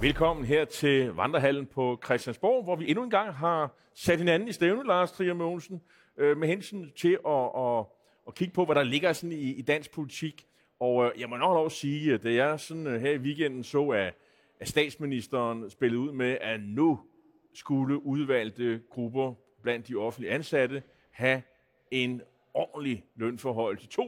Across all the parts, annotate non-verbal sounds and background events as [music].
Velkommen her til Vandrehallen på Christiansborg, hvor vi endnu en gang har sat hinanden i stævne, Lars Trier Mogensen, øh, med hensyn til at, at, at kigge på, hvad der ligger sådan i, i dansk politik. Og øh, jeg må nok lov at sige, at det jeg sådan, øh, her i weekenden så, at, at statsministeren spillede ud med, at nu skulle udvalgte grupper blandt de offentlige ansatte have en ordentlig lønforhold til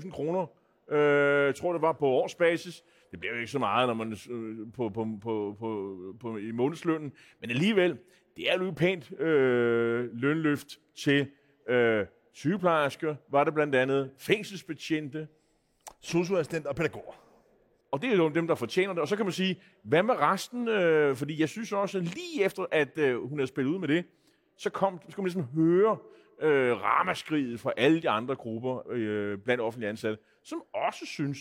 2.500 kroner, øh, tror det var på årsbasis. Det bliver jo ikke så meget, når man øh, på, på, på, på, på, i månedslønnen, men alligevel, det er jo pænt øh, lønløft til øh, sygeplejersker, var det blandt andet fængselsbetjente, socioassistent og pædagoger. Og det er jo dem, der fortjener det. Og så kan man sige, hvad med resten? Øh, fordi jeg synes også, lige efter, at øh, hun havde spillet ud med det, så kom, så kom man ligesom høre øh, ramaskriget fra alle de andre grupper øh, blandt offentlige ansatte, som også synes,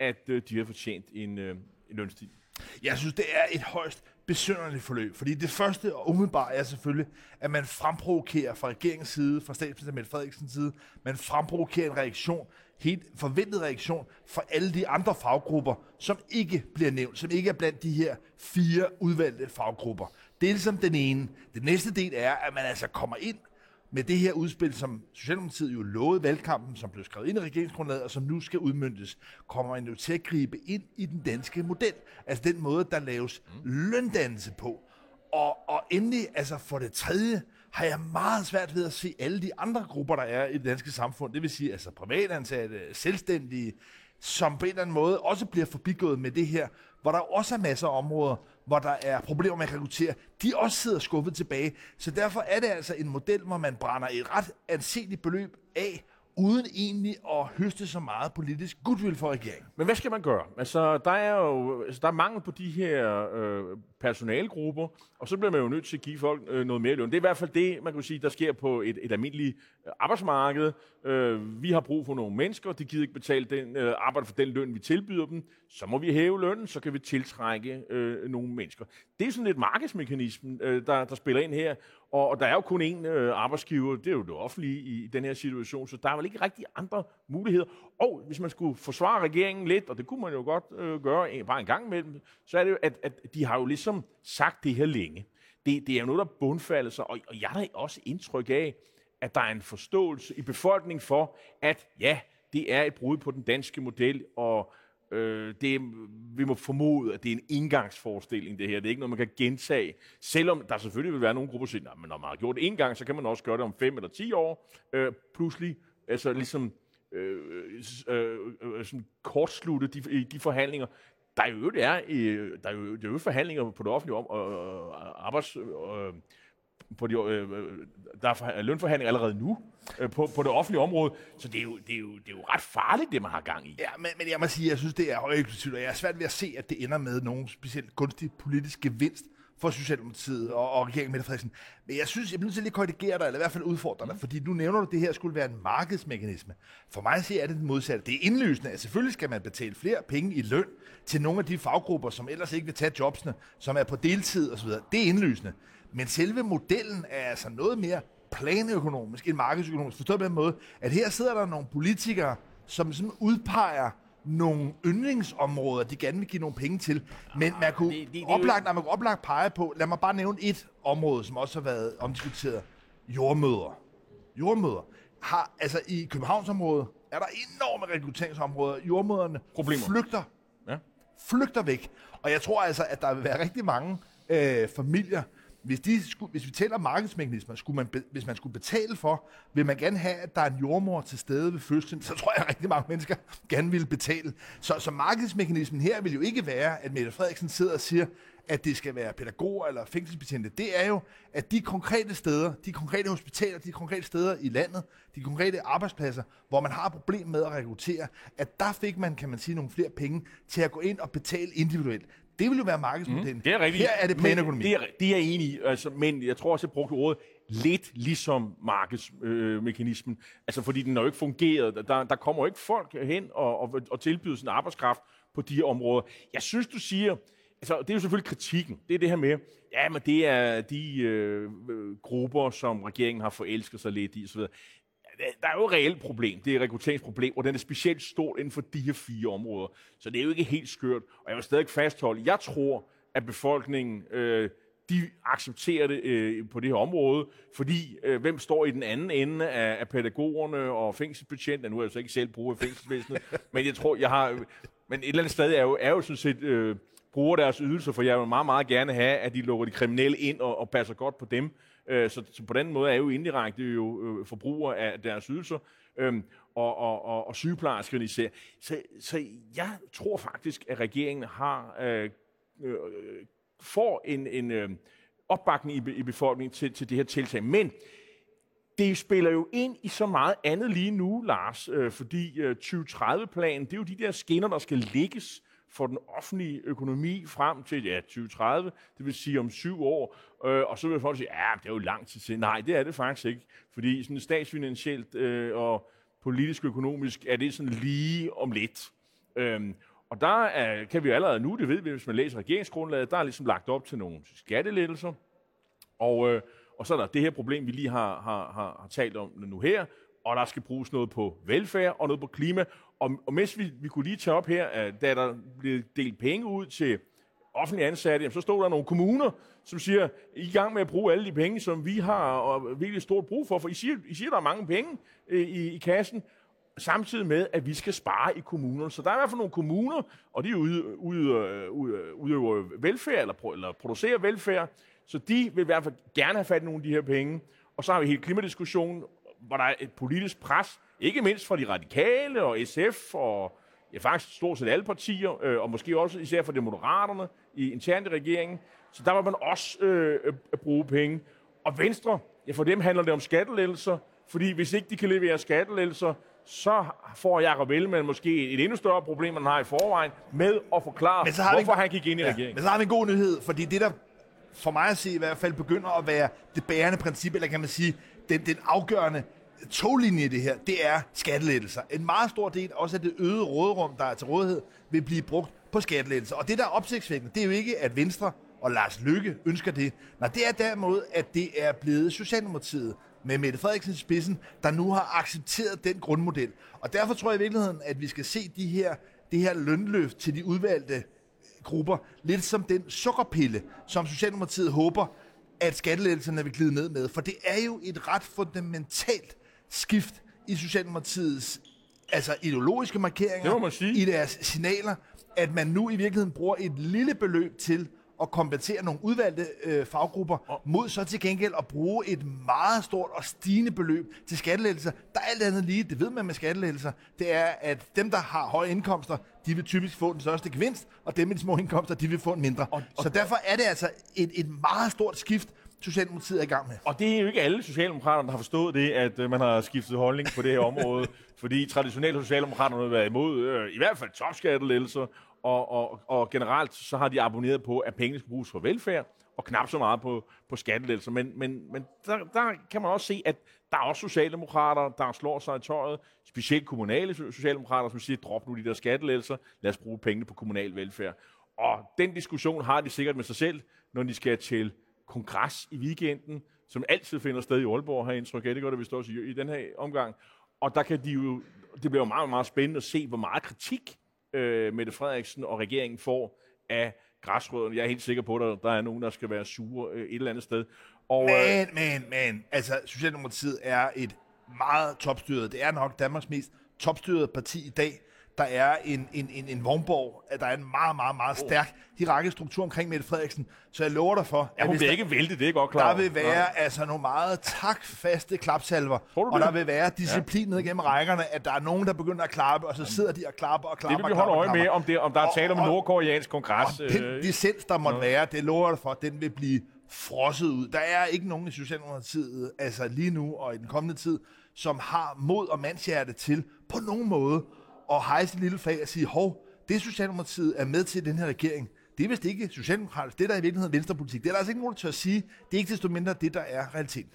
at øh, de har fortjent en, øh, en lønstil. Jeg synes, det er et højst besynderligt forløb, fordi det første og umiddelbart er selvfølgelig, at man fremprovokerer fra regeringens side, fra statsminister Mette Frederiksens side, man fremprovokerer en reaktion, helt forventet reaktion fra alle de andre faggrupper, som ikke bliver nævnt, som ikke er blandt de her fire udvalgte faggrupper. Det er ligesom den ene. Den næste del er, at man altså kommer ind med det her udspil, som Socialdemokratiet jo lovede valgkampen, som blev skrevet ind i regeringsgrundlaget, og som nu skal udmyndtes, kommer man jo til at gribe ind i den danske model. Altså den måde, der laves løndannelse på. Og, og endelig, altså for det tredje, har jeg meget svært ved at se alle de andre grupper, der er i det danske samfund, det vil sige altså privatansatte, selvstændige, som på en eller anden måde også bliver forbigået med det her, hvor der også er masser af områder, hvor der er problemer med at rekruttere, de også sidder skuffet tilbage. Så derfor er det altså en model, hvor man brænder et ret anseligt beløb af, uden egentlig at høste så meget politisk goodwill for regeringen. Men hvad skal man gøre? Altså, der er jo altså, der er mangel på de her øh, personalgrupper, og så bliver man jo nødt til at give folk øh, noget mere løn. Det er i hvert fald det, man kan sige, der sker på et, et almindeligt øh, arbejdsmarked. Øh, vi har brug for nogle mennesker, de gider ikke betale den, øh, arbejde for den løn, vi tilbyder dem. Så må vi hæve lønnen, så kan vi tiltrække øh, nogle mennesker. Det er sådan et markedsmekanisme, øh, der, der spiller ind her, og, og der er jo kun én øh, arbejdsgiver, det er jo det offentlige i, i den her situation, så der er vel ikke rigtig andre muligheder. Og hvis man skulle forsvare regeringen lidt, og det kunne man jo godt øh, gøre en, bare en gang imellem, så er det jo, at, at de har jo ligesom sagt det her længe. Det, det er jo noget, der bundfalder sig, og, og jeg har også indtryk af, at der er en forståelse i befolkningen for, at ja, det er et brud på den danske model, og Øh, det, vi må formode, at det er en indgangsforestilling, det her. Det er ikke noget, man kan gentage. Selvom der selvfølgelig vil være nogle grupper, der siger, men når man har gjort det en gang, så kan man også gøre det om fem eller ti år. Øh, pludselig, altså ligesom øh, øh, øh, øh sådan kortslutte de, de forhandlinger. Der er jo det er, øh, der er jo, der er jo forhandlinger på det offentlige om, og og arbejds... Øh, på de, øh, øh der er lønforhandlinger allerede nu øh, på, på det offentlige område, så det er, jo, det, er jo, det er jo ret farligt, det man har gang i. Ja, men, men jeg må sige, jeg synes, det er højeklusivt, og jeg er svært ved at se, at det ender med nogen specielt gunstig politisk gevinst for Socialdemokratiet og, og regeringen Mette Frederiksen. Men jeg synes, jeg bliver nødt til at lige korrigere dig, eller i hvert fald udfordre dig, mm. fordi nu nævner du, at det her skulle være en markedsmekanisme. For mig siger er det den modsatte. Det er indlysende, at selvfølgelig skal man betale flere penge i løn til nogle af de faggrupper, som ellers ikke vil tage jobsene, som er på deltid osv. Det er indlysende. Men selve modellen er altså noget mere planøkonomisk end markedsøkonomisk. Forstået på den måde, at her sidder der nogle politikere, som sådan udpeger nogle yndlingsområder, de gerne vil give nogle penge til. Men man kunne, det, det, det, oplagt, man kunne oplagt pege på, lad mig bare nævne et område, som også har været omdiskuteret. Jordmøder. Jordmøder. Har, altså i Københavnsområdet er der enorme rekrutteringsområder. Jordmøderne Problemer. flygter. Ja. Flygter væk. Og jeg tror altså, at der vil være rigtig mange øh, familier, hvis, de skulle, hvis vi tæller markedsmekanismer, skulle man, hvis man skulle betale for, vil man gerne have, at der er en jordmor til stede ved fødslen, så tror jeg, at rigtig mange mennesker gerne vil betale. Så, så markedsmekanismen her vil jo ikke være, at Mette Frederiksen sidder og siger, at det skal være pædagoger eller fængselsbetjente. Det er jo, at de konkrete steder, de konkrete hospitaler, de konkrete steder i landet, de konkrete arbejdspladser, hvor man har problem med at rekruttere, at der fik man, kan man sige, nogle flere penge til at gå ind og betale individuelt. Det vil jo være markedsmodellen. Mm, det er rigtigt. Her er det planøkonomi. Det er, det er jeg enig i, altså, men jeg tror også, jeg brugte ordet lidt ligesom markedsmekanismen. Øh, altså, fordi den har jo ikke fungeret. Der, der kommer jo ikke folk hen og, og, og tilbyder sin arbejdskraft på de områder. Jeg synes, du siger, altså, det er jo selvfølgelig kritikken. Det er det her med, ja, men det er de øh, grupper, som regeringen har forelsket sig lidt i, osv der er jo et reelt problem. Det er et rekrutteringsproblem, og den er specielt stort inden for de her fire områder. Så det er jo ikke helt skørt. Og jeg vil stadig fastholde, jeg tror, at befolkningen, øh, de accepterer det øh, på det her område, fordi øh, hvem står i den anden ende af, af pædagogerne og fængselsbetjentene? Nu er jeg så ikke selv bruger fængselsvæsenet, [laughs] men jeg tror, jeg har... Men et eller andet sted er jo, er jo sådan set... Øh, bruger deres ydelser, for jeg vil meget, meget gerne have, at de lukker de kriminelle ind og, og passer godt på dem. Øh, så, så på den måde er jo indirekte jo øh, forbrugere af deres ydelser. Øh, og, og, og, og sygeplejerskerne især. Så, så jeg tror faktisk, at regeringen har øh, øh, får en, en øh, opbakning i, i befolkningen til, til det her tiltag. Men det spiller jo ind i så meget andet lige nu, Lars, øh, fordi øh, 2030-planen, det er jo de der skinner, der skal ligges for den offentlige økonomi frem til ja, 2030, det vil sige om syv år. Øh, og så vil folk sige, ja, det er jo lang tid til. Nej, det er det faktisk ikke, fordi sådan statsfinansielt øh, og politisk økonomisk er det sådan lige om lidt. Øhm, og der er, kan vi jo allerede nu, det ved vi, hvis man læser regeringsgrundlaget, der er ligesom lagt op til nogle skattelettelser. Og, øh, og så er der det her problem, vi lige har, har, har, har talt om nu her, og der skal bruges noget på velfærd og noget på klima. Og, og mens vi, vi kunne lige tage op her, at da der blev delt penge ud til offentlige ansatte, jamen, så stod der nogle kommuner, som siger, I er i gang med at bruge alle de penge, som vi har og virkelig stort brug for, for I siger, I siger der er mange penge øh, i, i kassen, samtidig med, at vi skal spare i kommunerne. Så der er i hvert fald nogle kommuner, og de udøver, udøver velfærd, eller, eller producerer velfærd, så de vil i hvert fald gerne have fat i nogle af de her penge. Og så har vi hele klimadiskussionen, hvor der er et politisk pres, ikke mindst fra de radikale og SF og ja, faktisk stort set alle partier, øh, og måske også især for de moderaterne i internt i regeringen. Så der var man også øh, at bruge penge. Og Venstre, ja, for dem handler det om skattelettelser, fordi hvis ikke de kan levere skattelettelser, så får Jacob Ellemann måske et endnu større problem, end han har i forvejen, med at forklare, men så har hvorfor vi, han gik ind i ja, regeringen. Men så har vi en god nyhed, fordi det, der for mig at se i hvert fald begynder at være det bærende princip, eller kan man sige, den, den afgørende toglinje i det her, det er skattelettelser. En meget stor del også af det øgede råderum, der er til rådighed, vil blive brugt på skattelettelser. Og det, der er opsigtsvækkende, det er jo ikke, at Venstre og Lars Lykke ønsker det. Nej, det er derimod, at det er blevet Socialdemokratiet, med Mette Frederiksen i spidsen, der nu har accepteret den grundmodel. Og derfor tror jeg i virkeligheden, at vi skal se de her, det her lønløft til de udvalgte grupper lidt som den sukkerpille, som Socialdemokratiet håber, at skattelettelserne vil glide ned med. For det er jo et ret fundamentalt skift i Socialdemokratiets altså ideologiske markeringer, i deres signaler, at man nu i virkeligheden bruger et lille beløb til at kompensere nogle udvalgte øh, faggrupper, mod så til gengæld at bruge et meget stort og stigende beløb til skattelettelser. Der er alt andet lige, det ved man med skattelettelser, det er, at dem, der har høje indkomster, de vil typisk få den største gevinst, og dem med de små indkomster, de vil få en mindre. Og, og, så derfor er det altså et, et meget stort skift, Socialdemokratiet er i gang med. Og det er jo ikke alle socialdemokrater, der har forstået det, at øh, man har skiftet holdning på det her område. [laughs] fordi traditionelt har socialdemokraterne været imod øh, i hvert fald topskattelettelser, og, og, og generelt så har de abonneret på, at pengene skal bruges for velfærd, og knap så meget på, på skattelettelser. Men, men, men der, der kan man også se, at der er også socialdemokrater, der slår sig i tøjet, specielt kommunale socialdemokrater, som siger, drop nu de der skattelettelser, lad os bruge pengene på kommunal velfærd. Og den diskussion har de sikkert med sig selv, når de skal til kongres i weekenden, som altid finder sted i Aalborg, har indtryk af. Det gør det vist også i, i den her omgang. Og der kan de jo, det bliver jo meget, meget spændende at se, hvor meget kritik øh, Mette Frederiksen og regeringen får af græsrødderne. Jeg er helt sikker på, at der, der er nogen, der skal være sure øh, et eller andet sted. Og, øh, men, øh, men, men, altså Socialdemokratiet er et meget topstyret, det er nok Danmarks mest topstyret parti i dag der er en, en, en, en vognborg, at der er en meget, meget, meget stærk hierarkisk struktur omkring Mette Frederiksen. Så jeg lover dig for, ja, hun bliver ikke væltet, det er godt klar. Der vil være ja. altså nogle meget takfaste klapsalver, og der vil være disciplin ja. ned gennem rækkerne, at der er nogen, der begynder at klappe, og så sidder de og klapper og klapper. Det vil vi holde øje med, om, det, om der er tale om en nordkoreansk kongres. Og den øh, licens, der måtte være, det lover dig for, den vil blive frosset ud. Der er ikke nogen i Socialdemokratiet, altså lige nu og i den kommende tid, som har mod og mandshjerte til på nogen måde at hejse et lille fag og sige, hov, det Socialdemokratiet er med til den her regering, det er vist ikke socialdemokratisk, det der er i virkeligheden venstrepolitik. Det er der altså ikke nogen, der tør at sige. Det er ikke desto mindre det, der er realiteten.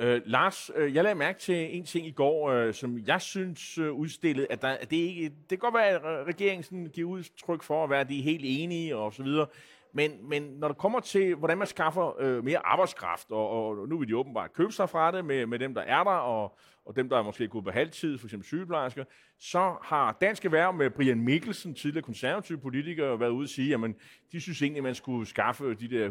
Øh, Lars, øh, jeg lagde mærke til en ting i går, øh, som jeg synes øh, udstillede, at, der, at det, ikke, det kan godt være, at regeringen sådan giver udtryk for at være de er helt enige og så videre. Men, men når det kommer til, hvordan man skaffer øh, mere arbejdskraft, og, og nu vil de åbenbart købe sig fra det med, med dem, der er der, og, og dem, der er måske gået på halvtid, f.eks. sygeplejersker, så har Dansk Erhverv med Brian Mikkelsen, tidligere konservativ politiker, været ude og sige, at de synes egentlig, at man skulle skaffe de der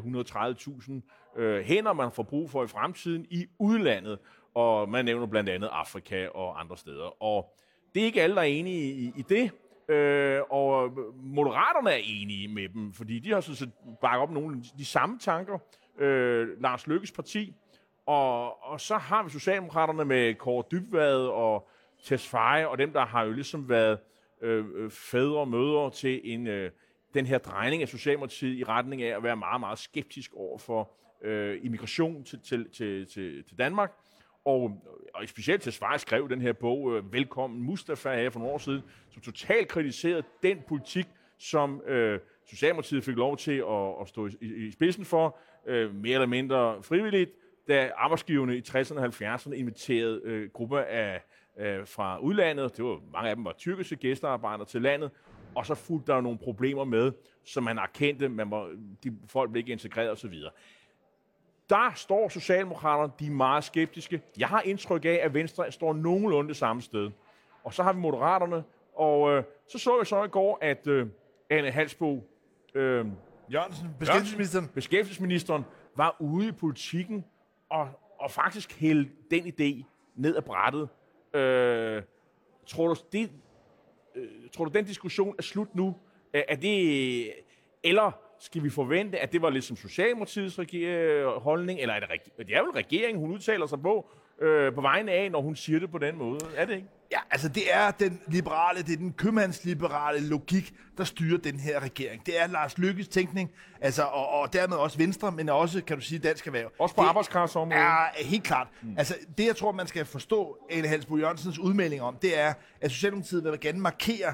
130.000 øh, hænder, man får brug for i fremtiden i udlandet. Og man nævner blandt andet Afrika og andre steder. Og det er ikke alle, der er enige i, i det. Øh, og Moderaterne er enige med dem, fordi de har sådan set bakket op nogle af de samme tanker. Øh, Lars Lykkes parti. Og, og så har vi Socialdemokraterne med Kåre Dybvad og Tesfaye, og dem, der har jo ligesom været øh, øh, fædre og mødre til en, øh, den her drejning af Socialdemokratiet i retning af at være meget, meget skeptisk over for øh, immigration til, til, til, til, til Danmark. Og, og specielt til skrev den her bog, øh, Velkommen Mustafa, her for nogle år siden, som totalt kritiserede den politik, som øh, Socialdemokratiet fik lov til at, at stå i, i spidsen for, øh, mere eller mindre frivilligt, da arbejdsgiverne i 60'erne og 70'erne inviterede øh, grupper af, øh, fra udlandet, det var, mange af dem var tyrkiske gæstearbejdere til landet, og så fulgte der nogle problemer med, som man erkendte, man var, de folk blev ikke integreret osv der står Socialdemokraterne, de er meget skeptiske. Jeg har indtryk af, at Venstre står nogenlunde det samme sted. Og så har vi Moderaterne, og øh, så så jeg så i går, at øh, Anne Halsbo, øh, Jørgensen, beskæftigelsesministeren. beskæftigelsesministeren, var ude i politikken og, og faktisk hælde den idé ned ad brættet. Øh, tror, du, det, øh, tror du, den diskussion er slut nu? Øh, er det, eller skal vi forvente, at det var lidt som Socialdemokratiets holdning, eller er det, det er vel regeringen, hun udtaler sig på, øh, på vegne af, når hun siger det på den måde? Er det ikke? Ja, altså det er den liberale, det er den købmandsliberale logik, der styrer den her regering. Det er Lars Lykkes tænkning, altså, og, og dermed også Venstre, men også, kan du sige, dansk erhverv. Også på arbejdskraftsområdet? Ja, helt klart. Mm. Altså det, jeg tror, man skal forstå Ane Halsbo Jørgensens udmelding om, det er, at Socialdemokratiet vil gerne markere,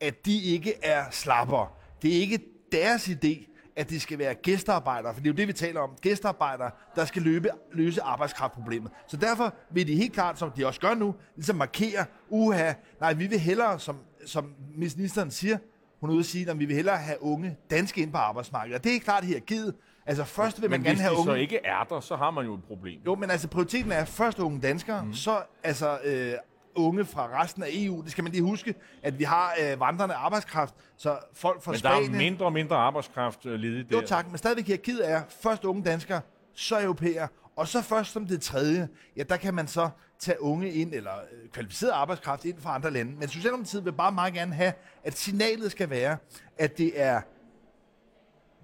at de ikke er slapper. Det er ikke deres idé, at de skal være gæstearbejdere, for det er jo det, vi taler om. Gæstearbejdere, der skal løbe, løse arbejdskraftproblemet. Så derfor vil de helt klart, som de også gør nu, ligesom markere, uha, nej, vi vil hellere, som, som ministeren siger, hun er ude at sige, at vi vil hellere have unge danske ind på arbejdsmarkedet. Og det er klart her givet. Altså først vil man men gerne have unge... Men hvis så ikke er der, så har man jo et problem. Jo, men altså prioriteten er først unge danskere, mm. så altså øh, unge fra resten af EU. Det skal man lige huske, at vi har øh, vandrende arbejdskraft, så folk fra men Spanien... Men der er mindre og mindre arbejdskraft øh, ledigt der. Jo tak, men stadigvæk hierarkiet er først unge danskere, så europæer, og så først som det tredje, ja, der kan man så tage unge ind, eller øh, kvalificeret arbejdskraft ind fra andre lande. Men Socialdemokratiet vil bare meget gerne have, at signalet skal være, at det er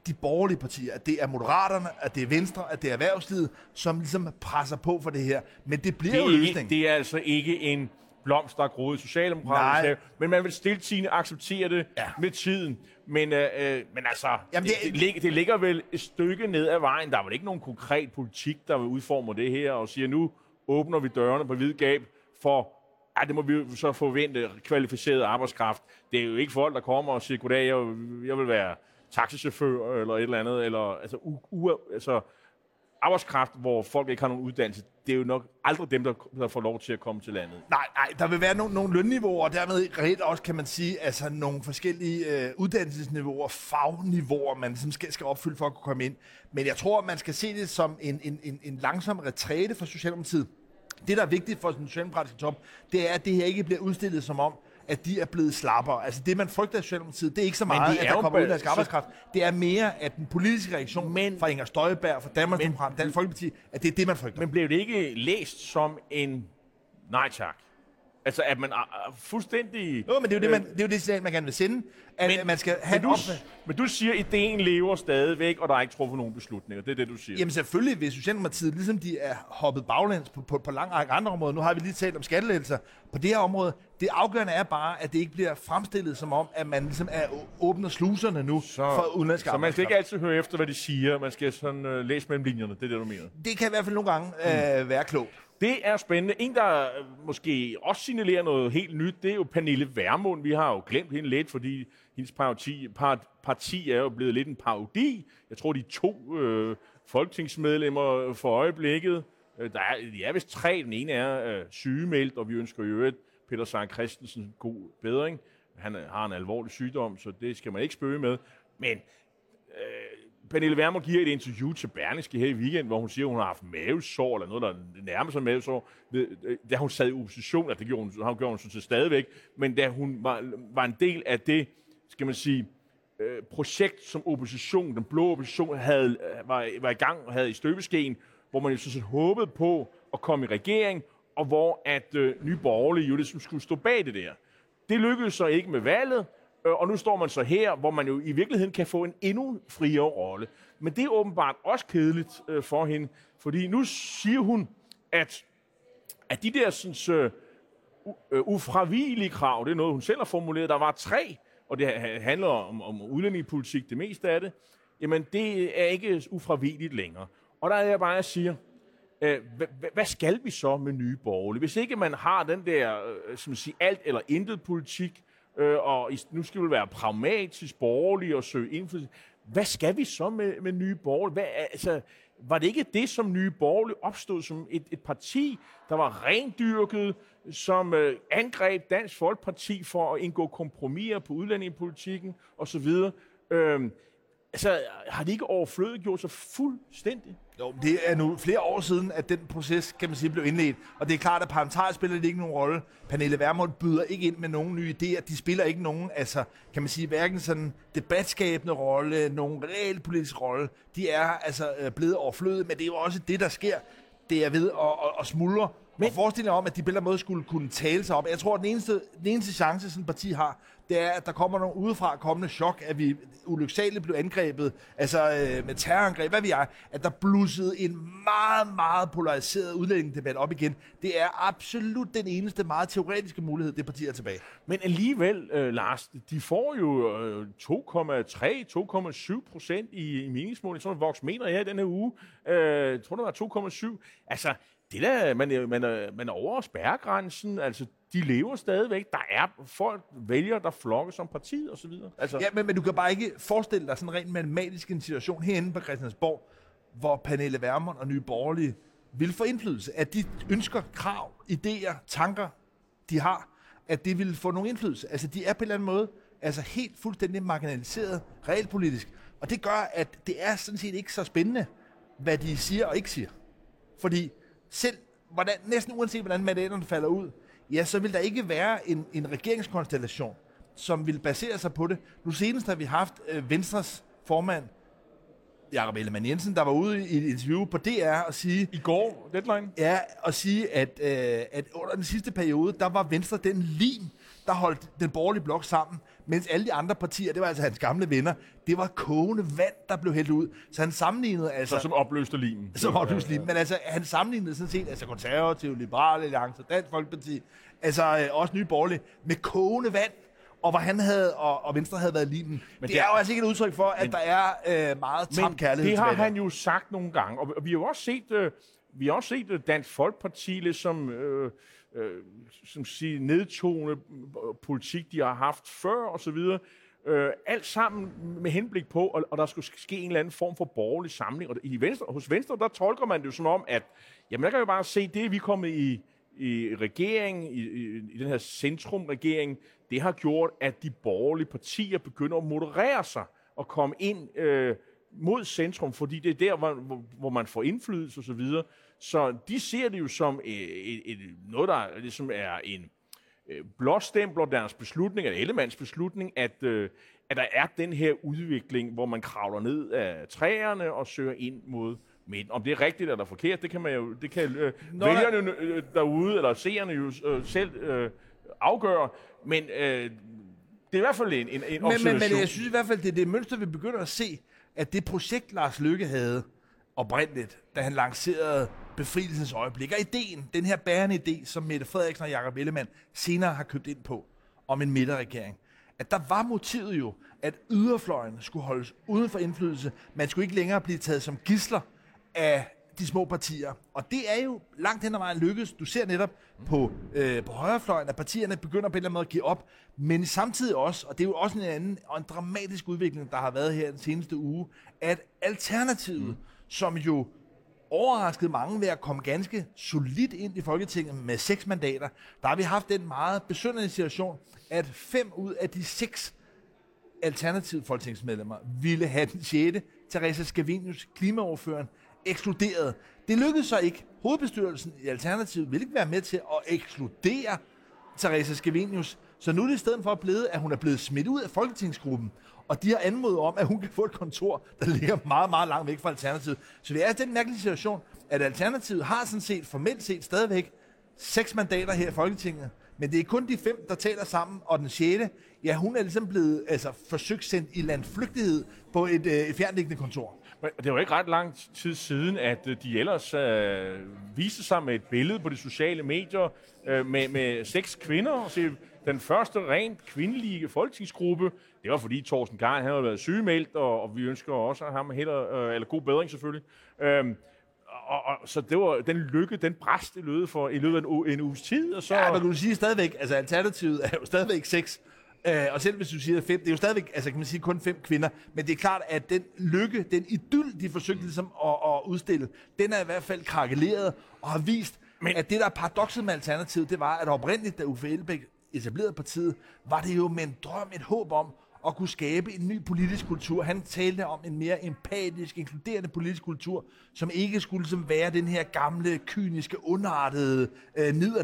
de borgerlige partier, at det er Moderaterne, at det er Venstre, at det er erhvervslivet, som ligesom presser på for det her. Men det bliver det jo løsning. Det er altså ikke en blomst, der er groet i Socialdemokraterne. Have, men man vil stiltigende acceptere det ja. med tiden. Men, øh, øh, men altså, Jamen, det, det, det, det ligger vel et stykke ned ad vejen. Der er vel ikke nogen konkret politik, der vil udforme det her og siger, nu åbner vi dørene på hvid gab for Ja, det må vi så forvente kvalificeret arbejdskraft. Det er jo ikke folk, der kommer og siger, goddag, jeg, jeg vil være taxichauffør eller et eller andet, eller altså, u, u, altså arbejdskraft, hvor folk ikke har nogen uddannelse, det er jo nok aldrig dem, der, der får lov til at komme til landet. Nej, nej, der vil være nogle, nogle lønniveauer, og dermed reelt også, kan man sige, altså nogle forskellige øh, uddannelsesniveauer, fagniveauer, man som skal, skal opfylde for at kunne komme ind. Men jeg tror, man skal se det som en, en, en, en langsom retræte for Socialdemokratiet. Det, der er vigtigt for den socialdemokratiske top, det er, at det her ikke bliver udstillet som om, at de er blevet slappere. Altså det, man frygter af Socialdemokratiet, det er ikke så meget, at der kommer udenlandsk arbejdskraft. Det er mere, at den politiske reaktion men, fra Inger Støjberg, fra Danmarks Demokrat, Dansk Folkeparti, at det er det, man frygter. Men blev det ikke læst som en nej tak? Altså, at man er fuldstændig... Jo, men det er jo det, man, det, er jo det signal, man gerne vil sende. At men, man skal have men, du, men du siger, at ideen lever stadigvæk, og der er ikke truffet nogen beslutninger. Det er det, du siger. Jamen selvfølgelig vil Socialdemokratiet, ligesom de er hoppet baglæns på, på, på lang række andre områder. Nu har vi lige talt om skattelettelser. På det her område, det afgørende er bare, at det ikke bliver fremstillet som om, at man ligesom er åbner sluserne nu så, for udenlandske Så man skal ikke altid høre efter, hvad de siger. Man skal sådan uh, læse mellem linjerne. Det er det, du mener. Det kan i hvert fald nogle gange uh, mm. være klogt. Det er spændende. En, der øh, måske også signalerer noget helt nyt, det er jo Pernille Vermund. Vi har jo glemt hende lidt, fordi hendes parti, part, parti er jo blevet lidt en parodi. Jeg tror, de to øh, folketingsmedlemmer for øjeblikket. Øh, der er, de er vist tre. Den ene er øh, sygemeldt, og vi ønsker jo et Peter Søren Christensen god bedring. Han øh, har en alvorlig sygdom, så det skal man ikke spøge med. Men øh, Pernille Vermund giver et interview til Berlingske her i weekend, hvor hun siger, at hun har haft mavesår, eller noget, der nærmer sig mavesår, øh, da hun sad i opposition, at det gjorde hun, hun, gjorde hun sådan stadigvæk, men da hun var, var en del af det, skal man sige, øh, projekt, som opposition, den blå opposition, havde, øh, var, var i gang og havde i støbeskeen, hvor man jo sådan set håbede på at komme i regering, og hvor at øh, Nye Borgerlige jo ligesom skulle stå bag det der. Det lykkedes så ikke med valget, Øh, og nu står man så her, hvor man jo i virkeligheden kan få en endnu friere rolle. Men det er åbenbart også kedeligt øh, for hende, fordi nu siger hun, at, at de der sådan, øh, øh, ufravigelige krav, det er noget, hun selv har formuleret, der var tre, og det handler om, om udlændingepolitik, det meste af det, jamen det er ikke ufravigeligt længere. Og der er jeg bare, jeg siger, øh, hvad skal vi så med nye borgerlige? Hvis ikke man har den der, øh, som siger, alt eller intet politik, øh, og nu skal vi være pragmatisk borgerlige og søge indflydelse, hvad skal vi så med, med nye borgerlige? Hvad, altså, var det ikke det, som nye borgerlige opstod som et, et parti, der var rendyrket, som øh, angreb Dansk Folkeparti for at indgå kompromiser på udlændingepolitikken osv.? Øh, altså, har de ikke overflødet gjort sig fuldstændig? Jo, det er nu flere år siden, at den proces, kan man sige, blev indledt. Og det er klart, at parlamentarisk spiller det ikke nogen rolle. Pernille Vermund byder ikke ind med nogen nye idéer. De spiller ikke nogen, altså, kan man sige, hverken sådan debatskabende rolle, nogen realpolitisk rolle. De er altså øh, blevet overflødet, men det er jo også det, der sker. Det er ved at, at, at smuldre. Men... Og forestil om, at de på en måde skulle kunne tale sig op. Jeg tror, at den eneste, den eneste chance, sådan et parti har, det er, at der kommer nogle udefra kommende chok, at vi ulyksaligt blev angrebet, altså øh, med terrorangreb, hvad vi er, at der blussede en meget, meget polariseret udlændingedebat op igen. Det er absolut den eneste meget teoretiske mulighed, det parti er tilbage. Men alligevel, øh, Lars, de får jo øh, 2,3-2,7 procent i, i meningsmåling, sådan voks mener jeg i denne uge. Øh, jeg tror, det var 2,7. Altså, det der, man, øh, man, øh, man er over spærregrænsen, altså de lever stadigvæk. Der er folk, vælger, der flokker som partiet og så videre. Altså. Ja, men, men du kan bare ikke forestille dig sådan rent matematisk en situation herinde på Christiansborg, hvor Pernille Vermund og Nye Borgerlige vil få indflydelse. At de ønsker krav, idéer, tanker, de har, at det vil få nogen indflydelse. Altså, de er på en eller anden måde altså helt fuldstændig marginaliseret realpolitisk. Og det gør, at det er sådan set ikke så spændende, hvad de siger og ikke siger. Fordi selv, hvordan, næsten uanset hvordan mandaterne falder ud, ja, så vil der ikke være en, en regeringskonstellation, som vil basere sig på det. Nu senest har vi haft øh, Venstres formand, Jakob Ellemann Jensen, der var ude i et interview på DR og sige... I går, deadline? Ja, og sige, at, øh, at under den sidste periode, der var Venstre den lim, der holdt den borgerlige blok sammen, mens alle de andre partier, det var altså hans gamle venner, det var kogende vand, der blev hældt ud. Så han sammenlignede altså... Så som opløste limen. Som opløste limen. Men altså, han sammenlignede sådan set, altså konservative, liberale alliance, dansk folkeparti, altså øh, også nye borgerlige, med kogende vand, og hvor han havde, og, og Venstre havde været limen. Men det, er jo altså ikke et udtryk for, at men, der er øh, meget tam kærlighed det har han jo sagt nogle gange, og, vi har jo også set, øh, vi har også set øh, Dansk Folkeparti ligesom... Øh, øh, som sige, nedtone politik, de har haft før og så videre. Øh, alt sammen med henblik på, og, og der skulle ske en eller anden form for borgerlig samling. Og i Venstre, hos Venstre, der tolker man det jo som om, at jamen, der kan jo bare se, det vi er kommet i, i regeringen, i, i, i den her centrumregering, det har gjort, at de borgerlige partier begynder at moderere sig og komme ind øh, mod centrum, fordi det er der, hvor, hvor man får indflydelse osv. Så, de ser det jo som et, et, noget, der ligesom er en øh, blåstempler deres beslutning, eller Ellemands beslutning, at, øh, at der er den her udvikling, hvor man kravler ned af træerne og søger ind mod midten. Om det er rigtigt eller forkert, det kan man jo, det kan øh, vælgerne øh, derude, eller seerne jo øh, selv øh, afgøre, men øh, det er i hvert fald en, en, en men, men, men jeg synes i hvert fald, det er det mønster, vi begynder at se, at det projekt, Lars Lykke havde oprindeligt, da han lancerede befrielsens øjeblik, og ideen, den her bærende idé, som Mette Frederiksen og Jakob Ellemann senere har købt ind på, om en midterregering, at der var motivet jo, at yderfløjen skulle holdes uden for indflydelse. Man skulle ikke længere blive taget som gisler af de små partier. Og det er jo langt hen ad vejen lykkedes. Du ser netop på, øh, på højrefløjen, at partierne begynder på en eller anden måde at give op, men samtidig også, og det er jo også en anden og en dramatisk udvikling, der har været her den seneste uge, at Alternativet, mm. som jo overraskede mange ved at komme ganske solidt ind i Folketinget med seks mandater, der har vi haft den meget besynderlige situation, at fem ud af de seks alternative folketingsmedlemmer ville have den 6 Teresa Scavenius, klimaoverføren, ekskluderet. Det lykkedes så ikke. Hovedbestyrelsen i Alternativet ville ikke være med til at ekskludere Teresa Scavenius. Så nu er det i stedet for blevet, at hun er blevet smidt ud af Folketingsgruppen. Og de har anmodet om, at hun kan få et kontor, der ligger meget, meget langt væk fra Alternativet. Så det er den mærkelige situation, at Alternativet har sådan set formelt set stadigvæk seks mandater her i Folketinget. Men det er kun de fem, der taler sammen, og den sjette, ja, hun er ligesom blevet altså, forsøgt sendt i landflygtighed på et, øh, et fjernliggende kontor. Men Det var ikke ret lang tid siden, at øh, de ellers øh, viste sig med et billede på de sociale medier øh, med, med seks kvinder. Så den første rent kvindelige folketingsgruppe. Det var fordi Thorsten Gein havde været sygemeldt, og, og vi ønsker også ham heller, øh, eller god bedring selvfølgelig. Øhm, og, og, så det var den lykke, den bræst i løbet, for, i løbet af en, en uges tid. Og så, Ja, men du siger stadigvæk, altså alternativet er jo stadigvæk seks. Øh, og selv hvis du siger fem, det er jo stadigvæk, altså kan man sige kun fem kvinder, men det er klart, at den lykke, den idyll, de forsøgte ligesom at, at udstille, den er i hvert fald krakeleret og har vist, Men- at det der er paradokset med Alternativet, det var, at oprindeligt, da Uffe Elbæk etablerede partiet, var det jo med en drøm, et håb om at kunne skabe en ny politisk kultur. Han talte om en mere empatisk, inkluderende politisk kultur, som ikke skulle som være den her gamle, kyniske, underartede øh, ned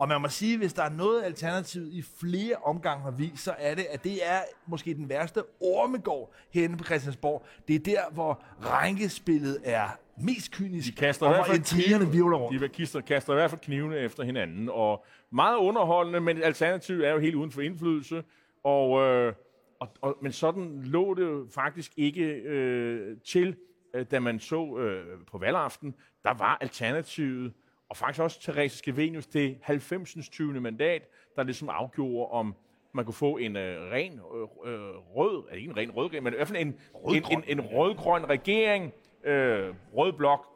og man må sige, hvis der er noget alternativ i flere omgange har vist, så er det, at det er måske den værste ormegård herinde på Christiansborg. Det er der, hvor rænkespillet er mest kynisk, De kaster og i hvert hvor fald intrigerne virvler rundt. De kaster, kaster i hvert fald knivene efter hinanden, og meget underholdende, men alternativet er jo helt uden for indflydelse, og, øh, og, og, men sådan lå det faktisk ikke øh, til, øh, da man så øh, på valgaften, der var alternativet, og faktisk også Therese Scavenius, det 90. 20. mandat, der ligesom afgjorde, om man kunne få en øh, ren øh, rød, ikke en ren rød men i hvert fald en, en, en, en rød-grøn regering, øh, rød blok,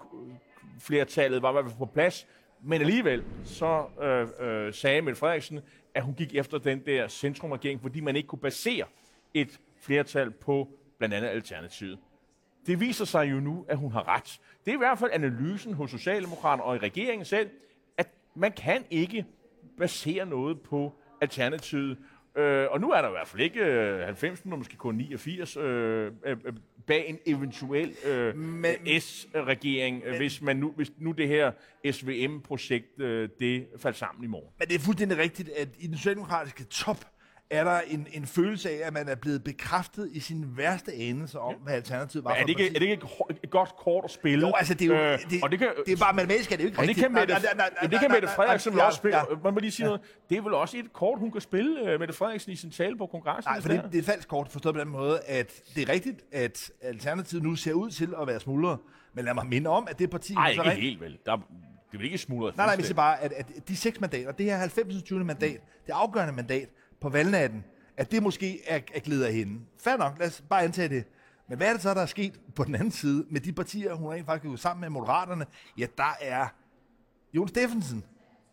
flertallet var i hvert fald på plads, men alligevel så øh, øh, sagde Mette Frederiksen, at hun gik efter den der centrumregering, fordi man ikke kunne basere et flertal på blandt andet Alternativet. Det viser sig jo nu, at hun har ret. Det er i hvert fald analysen hos Socialdemokraterne og i regeringen selv, at man kan ikke basere noget på Alternativet. Øh, og nu er der i hvert fald ikke øh, 90, men måske kun 89 øh, øh, øh, bag en eventuel øh, Men- S-regering, øh, hvis, man nu, hvis nu det her SVM-projekt øh, det faldt sammen i morgen. Men det er fuldstændig rigtigt, at i den socialdemokratiske top er der en, en følelse af, at man er blevet bekræftet i sin værste anelse om, hvad alternativet var Men er for det ikke, er det ikke et, godt kort at spille? Jo, altså det er jo, Øh, det, og det kan, det er bare matematisk, er det jo ikke Og det rigtigt. kan Mette, det kan Mette Frederiksen ja, også spille. ja. Man må lige sige noget. Det er vel også et kort, hun kan spille, uh, Mette Frederiksen, i sin tale på kongressen. Nej, for det, det er et falsk kort, forstået på den måde, at det er rigtigt, at Alternativet nu ser ud til at være smuldret. Men lad mig minde om, at det parti... Nej, ikke helt vel. Der, det er vel ikke smuldret Nej, nej, vi siger bare, at, at de seks mandater, det her 90. 20. mandat, det afgørende mandat på valgnatten, at det måske er, er glidet af hende. Fair nok, lad os bare antage det. Men hvad er det så, der er sket på den anden side med de partier, hun rent faktisk gået sammen med Moderaterne? Ja, der er Jon Steffensen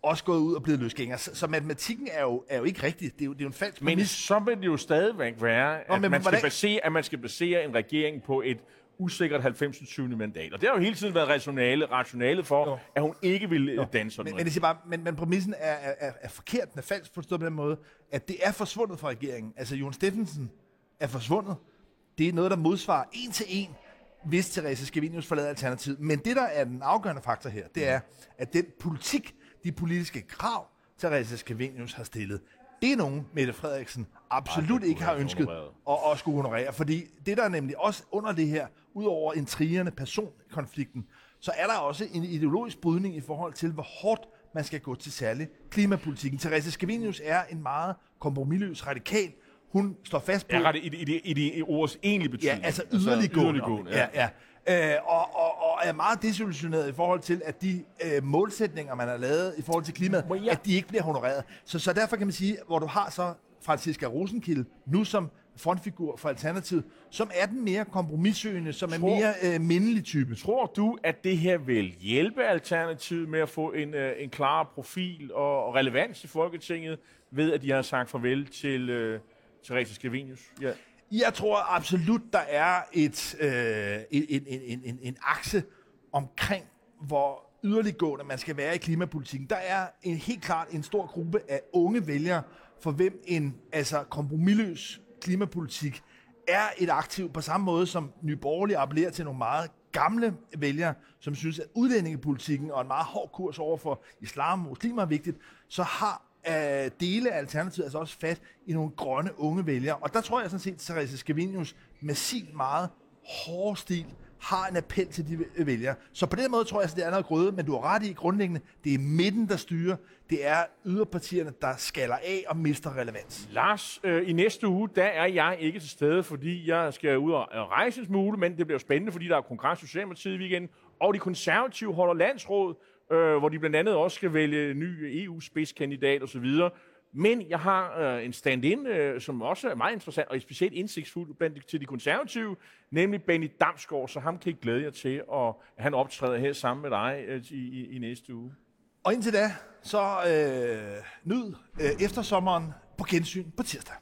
også gået ud og blevet løsgænger. Så, så matematikken er jo, er jo ikke rigtig. Det er jo, det er jo en falsk Men præmis. så vil det jo stadigvæk være, at, Nå, men man skal hvordan- basere, at man skal basere en regering på et usikkert 90. 20. mandat. Og det har jo hele tiden været rationale, rationale for, Jo. at hun ikke ville danne sådan Men, noget. men, det bare, men, men præmissen er, er, er, er forkert, den er falsk forstået på den måde, at det er forsvundet fra regeringen. Altså, Jon Steffensen er forsvundet. Det er noget, der modsvarer en til en, hvis Therese Scavenius forlader Alternativet. Men det, der er den afgørende faktor her, det er, at den politik, de politiske krav, Therese Scavenius har stillet, det er nogen, Mette Frederiksen absolut kunne ikke har ønsket at, at skulle honorere. Fordi det, der er nemlig også under det her, udover intrigerne, personkonflikten, så er der også en ideologisk brydning i forhold til, hvor hårdt man skal gå til særlig klimapolitikken. Therese Scavenius er en meget kompromilløs radikal. Hun står fast på... Ja, ret, i, i, i, det- i ordets egentlige Ja, betydning. altså yderliggående. yderliggående ja. ja, ja. Øh, og, og, og er meget desillusioneret i forhold til, at de øh, målsætninger, man har lavet i forhold til klimaet, jeg- at de ikke bliver honoreret. Så, så derfor kan man sige, hvor du har så Franziska Rosenkilde, nu som frontfigur for Alternativet, som er den mere kompromissøgende, som er Tror- mere øh, mindelig type. Tror du, at det her vil hjælpe Alternativet med at få en, øh, en klar profil og, og relevans i Folketinget, ved at de har sagt farvel til øh, Therese Scavenius? Ja. Jeg tror absolut, der er et, øh, en, en, en, en, en akse omkring, hvor yderliggående man skal være i klimapolitikken. Der er en, helt klart en stor gruppe af unge vælgere, for hvem en altså kompromilløs klimapolitik er et aktiv på samme måde, som Nye Borgerlige appellerer til nogle meget gamle vælgere, som synes, at udlændingepolitikken og en meget hård kurs over for islam og muslimer er vigtigt, så har øh, dele af Alternativet altså også fat i nogle grønne unge vælgere. Og der tror jeg sådan set, at Therese Scavenius med sin meget hårde stil har en appel til de vælgere. Så på den måde tror jeg, at det er noget grøde, men du har ret i grundlæggende, det er midten, der styrer. Det er yderpartierne, der skaller af og mister relevans. Lars, øh, i næste uge, der er jeg ikke til stede, fordi jeg skal ud og øh, rejse en smule, men det bliver spændende, fordi der er kongres i Socialdemokratiet i weekenden, og de konservative holder landsråd, øh, hvor de blandt andet også skal vælge ny EU-spidskandidat osv., men jeg har øh, en stand-in, øh, som også er meget interessant og specielt indsigtsfuld blandt til de konservative, nemlig Benny Damsgaard, så ham kan I glæde jer til, at han optræder her sammen med dig øh, i, i, i næste uge. Og indtil da, så øh, nyd øh, eftersommeren på gensyn på tirsdag.